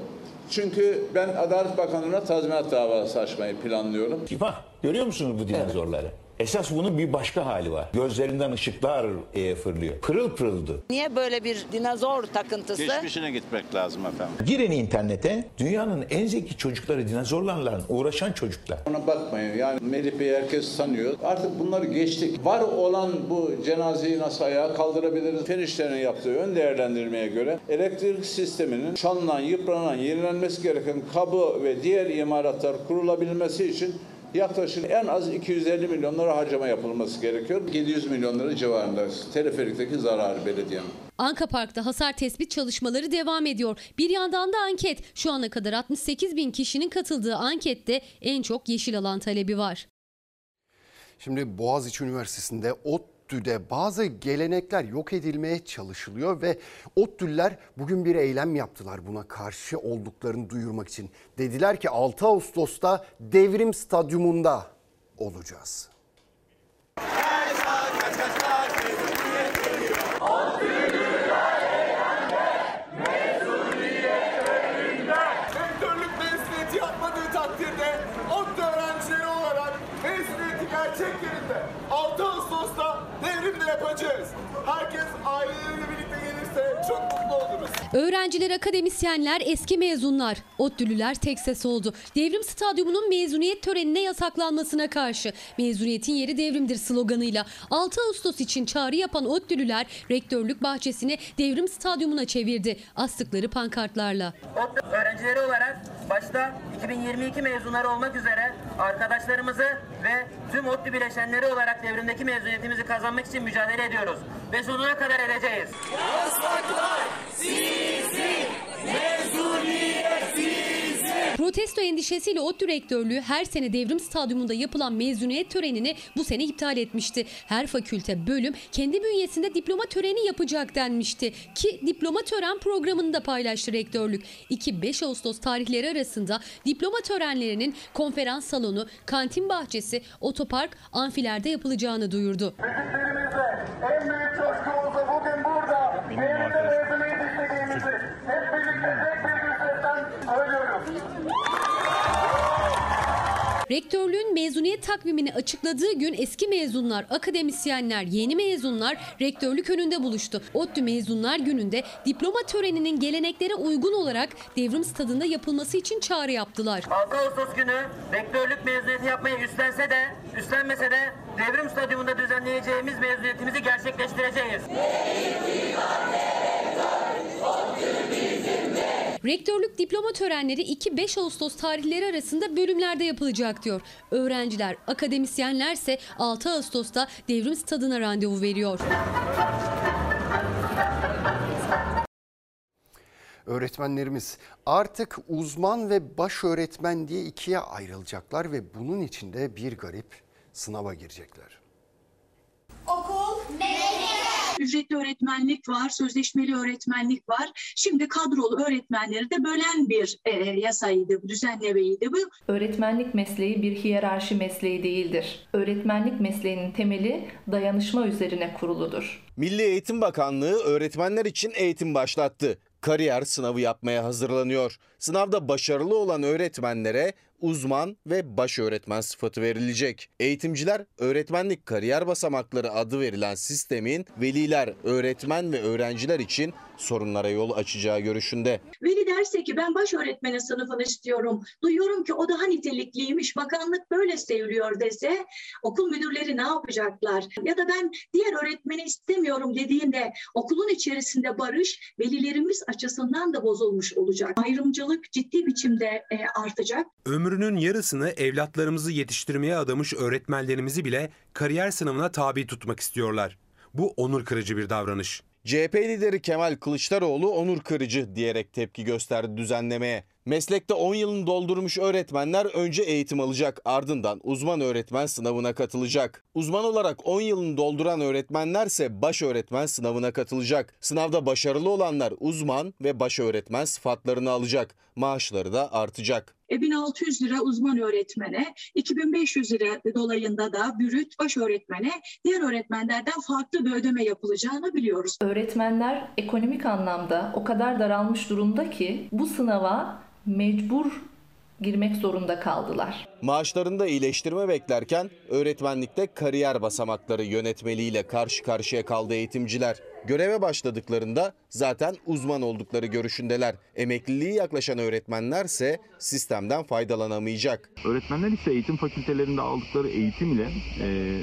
Çünkü ben Adalet Bakanlığı'na tazminat davası açmayı planlıyorum. Bak görüyor musunuz bu dinozorları? Esas bunun bir başka hali var. Gözlerinden ışıklar e, fırlıyor. Pırıl pırıldı. Niye böyle bir dinozor takıntısı? Geçmişine gitmek lazım efendim. Girin internete dünyanın en zeki çocukları dinozorlarla uğraşan çocuklar. Ona bakmayın yani Melih Bey herkes tanıyor. Artık bunları geçtik. Var olan bu cenazeyi nasıl ayağa kaldırabiliriz? Fen İşleri'nin yaptığı ön değerlendirmeye göre elektrik sisteminin çalınan, yıpranan, yenilenmesi gereken kabı ve diğer imalatlar kurulabilmesi için yaklaşık en az 250 milyon lira harcama yapılması gerekiyor. 700 milyon lira civarında teleferikteki zarar belediyenin. Anka Park'ta hasar tespit çalışmaları devam ediyor. Bir yandan da anket. Şu ana kadar 68 bin kişinin katıldığı ankette en çok yeşil alan talebi var. Şimdi Boğaziçi Üniversitesi'nde ODTÜ'de bazı gelenekler yok edilmeye çalışılıyor ve ODTÜ'lüler bugün bir eylem yaptılar buna karşı olduklarını duyurmak için. Dediler ki 6 Ağustos'ta Devrim Stadyumunda olacağız. Rektörlük Öğrenciler, akademisyenler, eski mezunlar, ODTÜ'lüler tek ses oldu. Devrim Stadyumu'nun mezuniyet törenine yasaklanmasına karşı mezuniyetin yeri devrimdir sloganıyla 6 Ağustos için çağrı yapan ODTÜ'lüler rektörlük bahçesini Devrim Stadyumu'na çevirdi. Astıkları pankartlarla. ODTÜ öğrencileri olarak başta 2022 mezunları olmak üzere arkadaşlarımızı ve tüm ODTÜ bileşenleri olarak devrimdeki mezuniyetimizi kazanmak için mücadele ediyoruz. Ve sonuna kadar edeceğiz. Yasaklar sizi. Protesto endişesiyle ODTÜ rektörlüğü her sene Devrim Stadyumunda yapılan mezuniyet törenini bu sene iptal etmişti. Her fakülte, bölüm kendi bünyesinde diploma töreni yapacak denmişti. Ki diploma tören programını da paylaştı rektörlük. 2-5 Ağustos tarihleri arasında diploma törenlerinin konferans salonu, kantin bahçesi, otopark, amfilerde yapılacağını duyurdu. En büyük bugün burada Rektörlüğün mezuniyet takvimini açıkladığı gün eski mezunlar, akademisyenler, yeni mezunlar rektörlük önünde buluştu. ODTÜ mezunlar gününde diploma töreninin geleneklere uygun olarak devrim stadında yapılması için çağrı yaptılar. 6 Ağustos günü rektörlük mezuniyeti yapmayı üstlense de üstlenmese de devrim stadyumunda düzenleyeceğimiz mezuniyetimizi gerçekleştireceğiz. Rektörlük diploma törenleri 2-5 Ağustos tarihleri arasında bölümlerde yapılacak diyor. Öğrenciler, akademisyenlerse 6 Ağustos'ta devrim stadına randevu veriyor. Öğretmenlerimiz artık uzman ve baş öğretmen diye ikiye ayrılacaklar ve bunun içinde bir garip sınava girecekler. Okul, ücretli öğretmenlik var, sözleşmeli öğretmenlik var. Şimdi kadrolu öğretmenleri de bölen bir e, yasaydı, düzenlemeydi bu. Öğretmenlik mesleği bir hiyerarşi mesleği değildir. Öğretmenlik mesleğinin temeli dayanışma üzerine kuruludur. Milli Eğitim Bakanlığı öğretmenler için eğitim başlattı. Kariyer sınavı yapmaya hazırlanıyor. Sınavda başarılı olan öğretmenlere uzman ve baş öğretmen sıfatı verilecek. Eğitimciler öğretmenlik kariyer basamakları adı verilen sistemin veliler, öğretmen ve öğrenciler için sorunlara yol açacağı görüşünde. Veli derse ki ben baş öğretmenin sınıfını istiyorum. Duyuyorum ki o daha nitelikliymiş. Bakanlık böyle söylüyor dese okul müdürleri ne yapacaklar? Ya da ben diğer öğretmeni istemiyorum dediğinde okulun içerisinde barış velilerimiz açısından da bozulmuş olacak. Ayrımcılık ciddi biçimde e, artacak. Ömrünün yarısını evlatlarımızı yetiştirmeye adamış öğretmenlerimizi bile kariyer sınavına tabi tutmak istiyorlar. Bu onur kırıcı bir davranış. CHP lideri Kemal Kılıçdaroğlu onur kırıcı diyerek tepki gösterdi düzenlemeye. Meslekte 10 yılını doldurmuş öğretmenler önce eğitim alacak ardından uzman öğretmen sınavına katılacak. Uzman olarak 10 yılını dolduran öğretmenlerse baş öğretmen sınavına katılacak. Sınavda başarılı olanlar uzman ve baş öğretmen sıfatlarını alacak. Maaşları da artacak. E, 1600 lira uzman öğretmene, 2500 lira dolayında da bürüt baş öğretmene diğer öğretmenlerden farklı bir ödeme yapılacağını biliyoruz. Öğretmenler ekonomik anlamda o kadar daralmış durumda ki bu sınava mecbur girmek zorunda kaldılar. Maaşlarında iyileştirme beklerken öğretmenlikte kariyer basamakları yönetmeliğiyle karşı karşıya kaldı eğitimciler. Göreve başladıklarında zaten uzman oldukları görüşündeler. Emekliliği yaklaşan öğretmenlerse sistemden faydalanamayacak. Öğretmenler ise eğitim fakültelerinde aldıkları eğitim ile e,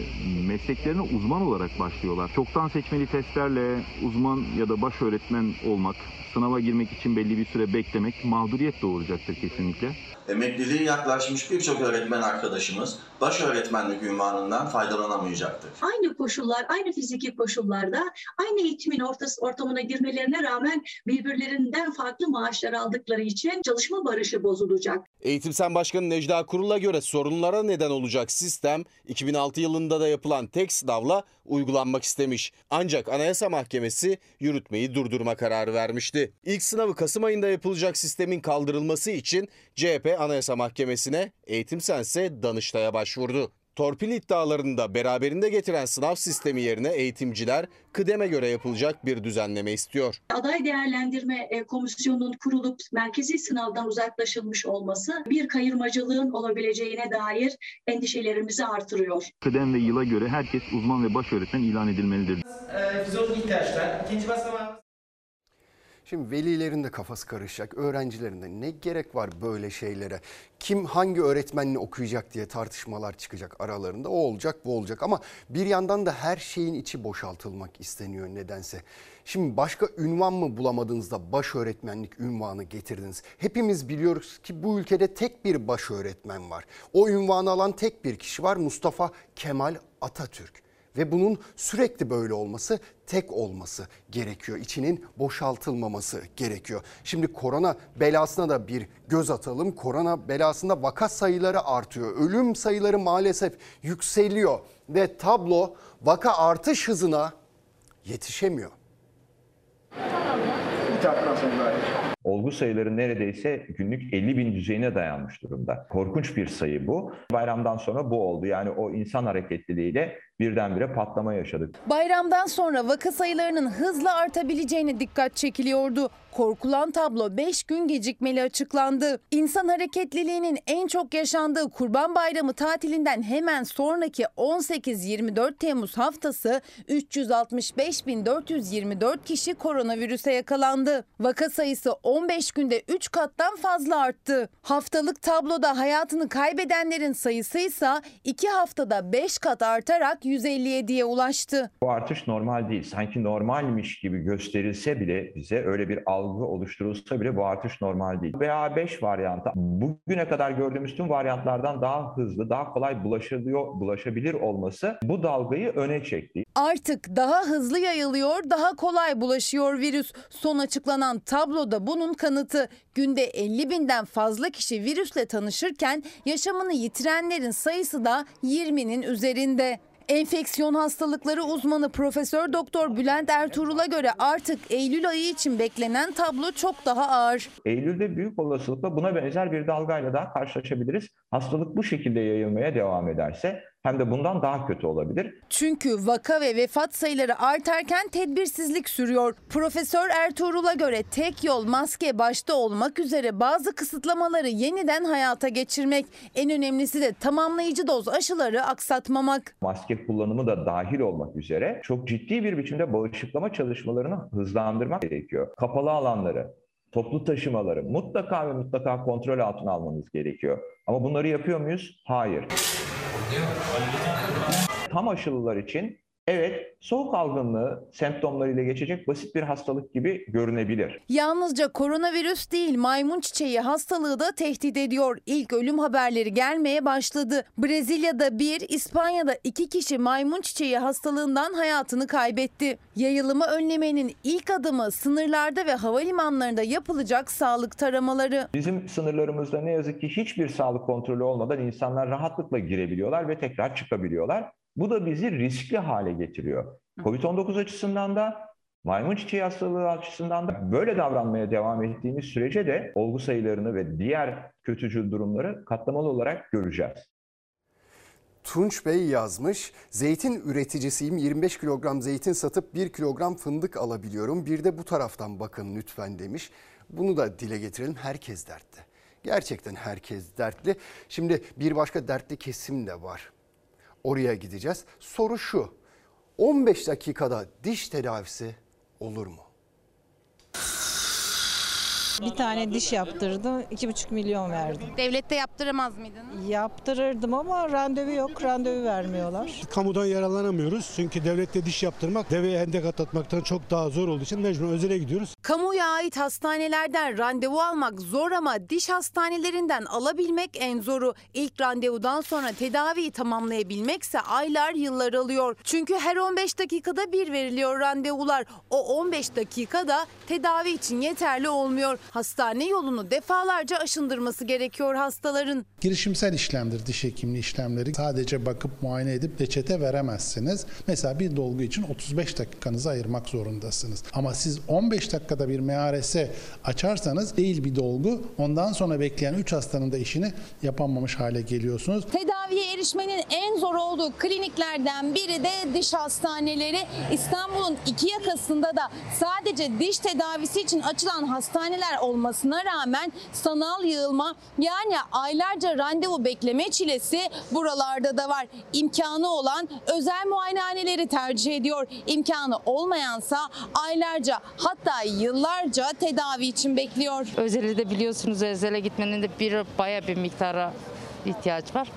mesleklerine uzman olarak başlıyorlar. Çoktan seçmeli testlerle uzman ya da baş öğretmen olmak, sınava girmek için belli bir süre beklemek mağduriyet doğuracaktır kesinlikle. Emekliliğe yaklaşmış birçok öğretmen arkadaşımız baş öğretmenlik ünvanından faydalanamayacaktır. Aynı koşullar, aynı fiziki koşullarda aynı eğitimin ortası, ortamına girmelerine rağmen birbirlerinden farklı maaşlar aldıkları için çalışma barışı bozulacak. Eğitim Sen Başkanı Necda Kurul'a göre sorunlara neden olacak sistem 2006 yılında da yapılan tek sınavla uygulanmak istemiş. Ancak Anayasa Mahkemesi yürütmeyi durdurma kararı vermişti. İlk sınavı Kasım ayında yapılacak sistemin kaldırılması için CHP Anayasa Mahkemesi'ne Eğitim Sense Danıştay'a başvurdu. Torpil iddialarını da beraberinde getiren sınav sistemi yerine eğitimciler kıdeme göre yapılacak bir düzenleme istiyor. Aday değerlendirme e, komisyonunun kurulup merkezi sınavdan uzaklaşılmış olması bir kayırmacılığın olabileceğine dair endişelerimizi artırıyor. Kıdem ve yıla göre herkes uzman ve baş öğretmen ilan edilmelidir. Fizyolojik ihtiyaçlar. İkinci basamağı Şimdi velilerin de kafası karışacak, öğrencilerin de ne gerek var böyle şeylere? Kim hangi öğretmenle okuyacak diye tartışmalar çıkacak aralarında. O olacak, bu olacak ama bir yandan da her şeyin içi boşaltılmak isteniyor nedense. Şimdi başka ünvan mı bulamadığınızda baş öğretmenlik ünvanı getirdiniz? Hepimiz biliyoruz ki bu ülkede tek bir baş öğretmen var. O ünvanı alan tek bir kişi var Mustafa Kemal Atatürk ve bunun sürekli böyle olması, tek olması gerekiyor. İçinin boşaltılmaması gerekiyor. Şimdi korona belasına da bir göz atalım. Korona belasında vaka sayıları artıyor. Ölüm sayıları maalesef yükseliyor ve tablo vaka artış hızına yetişemiyor. Olgu sayıları neredeyse günlük 50 bin düzeyine dayanmış durumda. Korkunç bir sayı bu. Bayramdan sonra bu oldu. Yani o insan hareketliliğiyle birdenbire patlama yaşadık. Bayramdan sonra vaka sayılarının hızla artabileceğine dikkat çekiliyordu. Korkulan tablo 5 gün gecikmeli açıklandı. İnsan hareketliliğinin en çok yaşandığı Kurban Bayramı tatilinden hemen sonraki 18-24 Temmuz haftası 365.424 kişi koronavirüse yakalandı. Vaka sayısı 15 günde 3 kattan fazla arttı. Haftalık tabloda hayatını kaybedenlerin sayısı ise 2 haftada 5 kat artarak 157'ye ulaştı. Bu artış normal değil. Sanki normalmiş gibi gösterilse bile bize öyle bir algı oluşturulsa bile bu artış normal değil. BA5 varyantı bugüne kadar gördüğümüz tüm varyantlardan daha hızlı, daha kolay bulaşılıyor, bulaşabilir olması bu dalgayı öne çekti. Artık daha hızlı yayılıyor, daha kolay bulaşıyor virüs. Son açıklanan tabloda bunun kanıtı. Günde 50 binden fazla kişi virüsle tanışırken yaşamını yitirenlerin sayısı da 20'nin üzerinde. Enfeksiyon hastalıkları uzmanı Profesör Doktor Bülent Ertuğrul'a göre artık Eylül ayı için beklenen tablo çok daha ağır. Eylül'de büyük olasılıkla buna benzer bir dalgayla daha karşılaşabiliriz. Hastalık bu şekilde yayılmaya devam ederse hem de bundan daha kötü olabilir. Çünkü vaka ve vefat sayıları artarken tedbirsizlik sürüyor. Profesör Ertuğrul'a göre tek yol maske başta olmak üzere bazı kısıtlamaları yeniden hayata geçirmek. En önemlisi de tamamlayıcı doz aşıları aksatmamak. Maske kullanımı da dahil olmak üzere çok ciddi bir biçimde bağışıklama çalışmalarını hızlandırmak gerekiyor. Kapalı alanları, toplu taşımaları mutlaka ve mutlaka kontrol altına almanız gerekiyor. Ama bunları yapıyor muyuz? Hayır. Tam aşılılar için evet soğuk algınlığı semptomlarıyla geçecek basit bir hastalık gibi görünebilir. Yalnızca koronavirüs değil maymun çiçeği hastalığı da tehdit ediyor. İlk ölüm haberleri gelmeye başladı. Brezilya'da bir, İspanya'da iki kişi maymun çiçeği hastalığından hayatını kaybetti. Yayılımı önlemenin ilk adımı sınırlarda ve havalimanlarında yapılacak sağlık taramaları. Bizim sınırlarımızda ne yazık ki hiçbir sağlık kontrolü olmadan insanlar rahatlıkla girebiliyorlar ve tekrar çıkabiliyorlar. Bu da bizi riskli hale getiriyor. Covid-19 açısından da maymun çiçeği hastalığı açısından da böyle davranmaya devam ettiğimiz sürece de olgu sayılarını ve diğer kötücül durumları katlamalı olarak göreceğiz. Tunç Bey yazmış. Zeytin üreticisiyim. 25 kilogram zeytin satıp 1 kilogram fındık alabiliyorum. Bir de bu taraftan bakın lütfen demiş. Bunu da dile getirelim. Herkes dertli. Gerçekten herkes dertli. Şimdi bir başka dertli kesim de var. Oraya gideceğiz. Soru şu. 15 dakikada diş tedavisi olur mu? Bir tane diş yaptırdım. 2,5 milyon verdim. Devlette yaptıramaz mıydınız? Yaptırırdım ama randevu yok. Randevu vermiyorlar. Kamudan yararlanamıyoruz. Çünkü devlette diş yaptırmak deveye hendek atlatmaktan çok daha zor olduğu için mecbur özele gidiyoruz. Kamuya ait hastanelerden randevu almak zor ama diş hastanelerinden alabilmek en zoru. İlk randevudan sonra tedaviyi tamamlayabilmekse aylar yıllar alıyor. Çünkü her 15 dakikada bir veriliyor randevular. O 15 dakikada tedavi için yeterli olmuyor. Hastane yolunu defalarca aşındırması gerekiyor hastaların. Girişimsel işlemdir diş hekimliği işlemleri. Sadece bakıp muayene edip reçete veremezsiniz. Mesela bir dolgu için 35 dakikanızı ayırmak zorundasınız. Ama siz 15 dakikada bir MRS açarsanız değil bir dolgu ondan sonra bekleyen 3 hastanın da işini yapamamış hale geliyorsunuz. Tedaviye erişmenin en zor olduğu kliniklerden biri de diş hastaneleri. İstanbul'un iki yakasında da sadece diş tedavisi için açılan hastaneler olmasına rağmen sanal yığılma yani aylarca randevu bekleme çilesi buralarda da var. İmkanı olan özel muayenehaneleri tercih ediyor. İmkanı olmayansa aylarca hatta yıllarca tedavi için bekliyor. Özeli de biliyorsunuz özele gitmenin de bir baya bir miktara ihtiyaç var.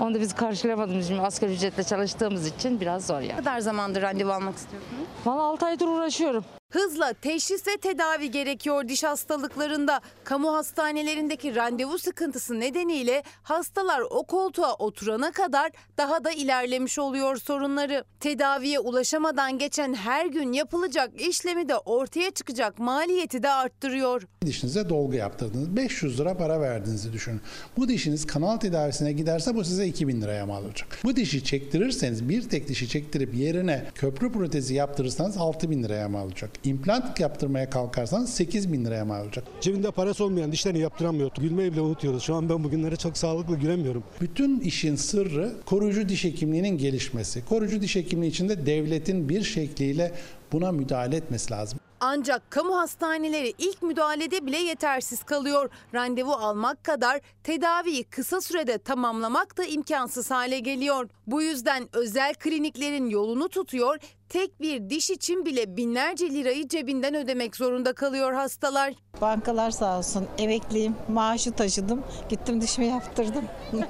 Onu da biz karşılayamadığımız için asgari ücretle çalıştığımız için biraz zor Ne yani. kadar zamandır randevu almak istiyorsunuz? Valla 6 aydır uğraşıyorum. Hızla teşhis ve tedavi gerekiyor diş hastalıklarında. Kamu hastanelerindeki randevu sıkıntısı nedeniyle hastalar o koltuğa oturana kadar daha da ilerlemiş oluyor sorunları. Tedaviye ulaşamadan geçen her gün yapılacak işlemi de ortaya çıkacak maliyeti de arttırıyor. Dişinize dolgu yaptırdınız. 500 lira para verdiğinizi düşünün. Bu dişiniz kanal tedavisine giderse bu size 2000 liraya mal olacak. Bu dişi çektirirseniz bir tek dişi çektirip yerine köprü protezi yaptırırsanız 6000 liraya mal olacak. İmplant yaptırmaya kalkarsanız 8000 liraya mal olacak. Cebinde parası olmayan dişlerini yaptıramıyor. Gülmeyi bile unutuyoruz. Şu an ben bugünlere çok sağlıklı gülemiyorum. Bütün işin sırrı koruyucu diş hekimliğinin gelişmesi. Koruyucu diş hekimliği içinde devletin bir şekliyle buna müdahale etmesi lazım. Ancak kamu hastaneleri ilk müdahalede bile yetersiz kalıyor. Randevu almak kadar tedaviyi kısa sürede tamamlamak da imkansız hale geliyor. Bu yüzden özel kliniklerin yolunu tutuyor. Tek bir diş için bile binlerce lirayı cebinden ödemek zorunda kalıyor hastalar. Bankalar sağ olsun. Emekliyim. Maaşı taşıdım. Gittim dişimi yaptırdım.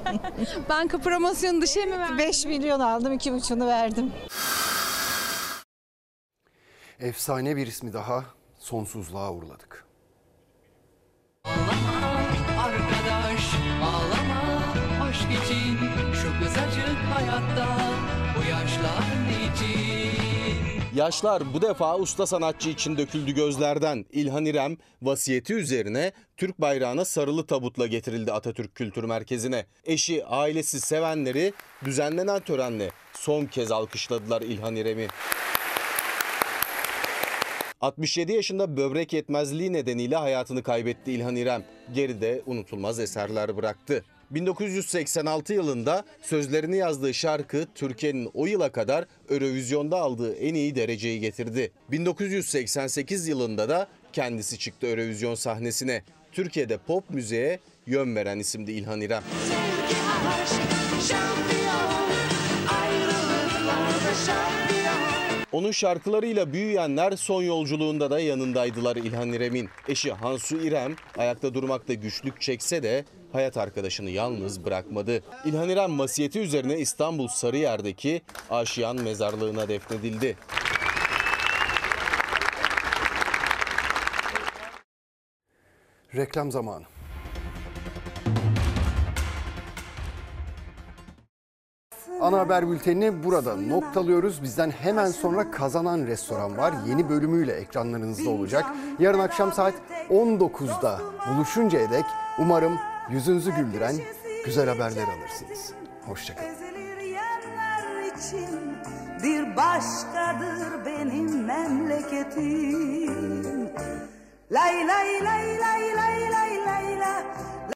Banka promosyonu dışı mı verdin? 5 milyon aldım. 2,5'unu verdim. Efsane bir ismi daha sonsuzluğa uğurladık. Arkadaş ağlama aşk için şu kısacık hayatta bu yaşlar için Yaşlar bu defa usta sanatçı için döküldü gözlerden. İlhan İrem vasiyeti üzerine Türk bayrağına sarılı tabutla getirildi Atatürk Kültür Merkezi'ne. Eşi, ailesi, sevenleri düzenlenen törenle son kez alkışladılar İlhan İrem'i. 67 yaşında böbrek yetmezliği nedeniyle hayatını kaybetti İlhan İrem. Geride unutulmaz eserler bıraktı. 1986 yılında sözlerini yazdığı şarkı Türkiye'nin o yıla kadar Eurovizyon'da aldığı en iyi dereceyi getirdi. 1988 yılında da kendisi çıktı Eurovizyon sahnesine. Türkiye'de pop müziğe yön veren isimdi İlhan İrem. Onun şarkılarıyla büyüyenler son yolculuğunda da yanındaydılar İlhan İrem'in. Eşi Hansu İrem ayakta durmakta güçlük çekse de hayat arkadaşını yalnız bırakmadı. İlhan İrem vasiyeti üzerine İstanbul Sarıyer'deki Aşiyan mezarlığına defnedildi. Reklam zamanı. Ana haber bültenini burada noktalıyoruz. Bizden hemen sonra Kazanan Restoran var. Yeni bölümüyle ekranlarınızda olacak. Yarın akşam saat 19'da buluşuncaya dek umarım yüzünüzü güldüren güzel haberler alırsınız. Hoşçakalın. bir başkadır benim memleketim. Lay lay lay lay lay lay lay la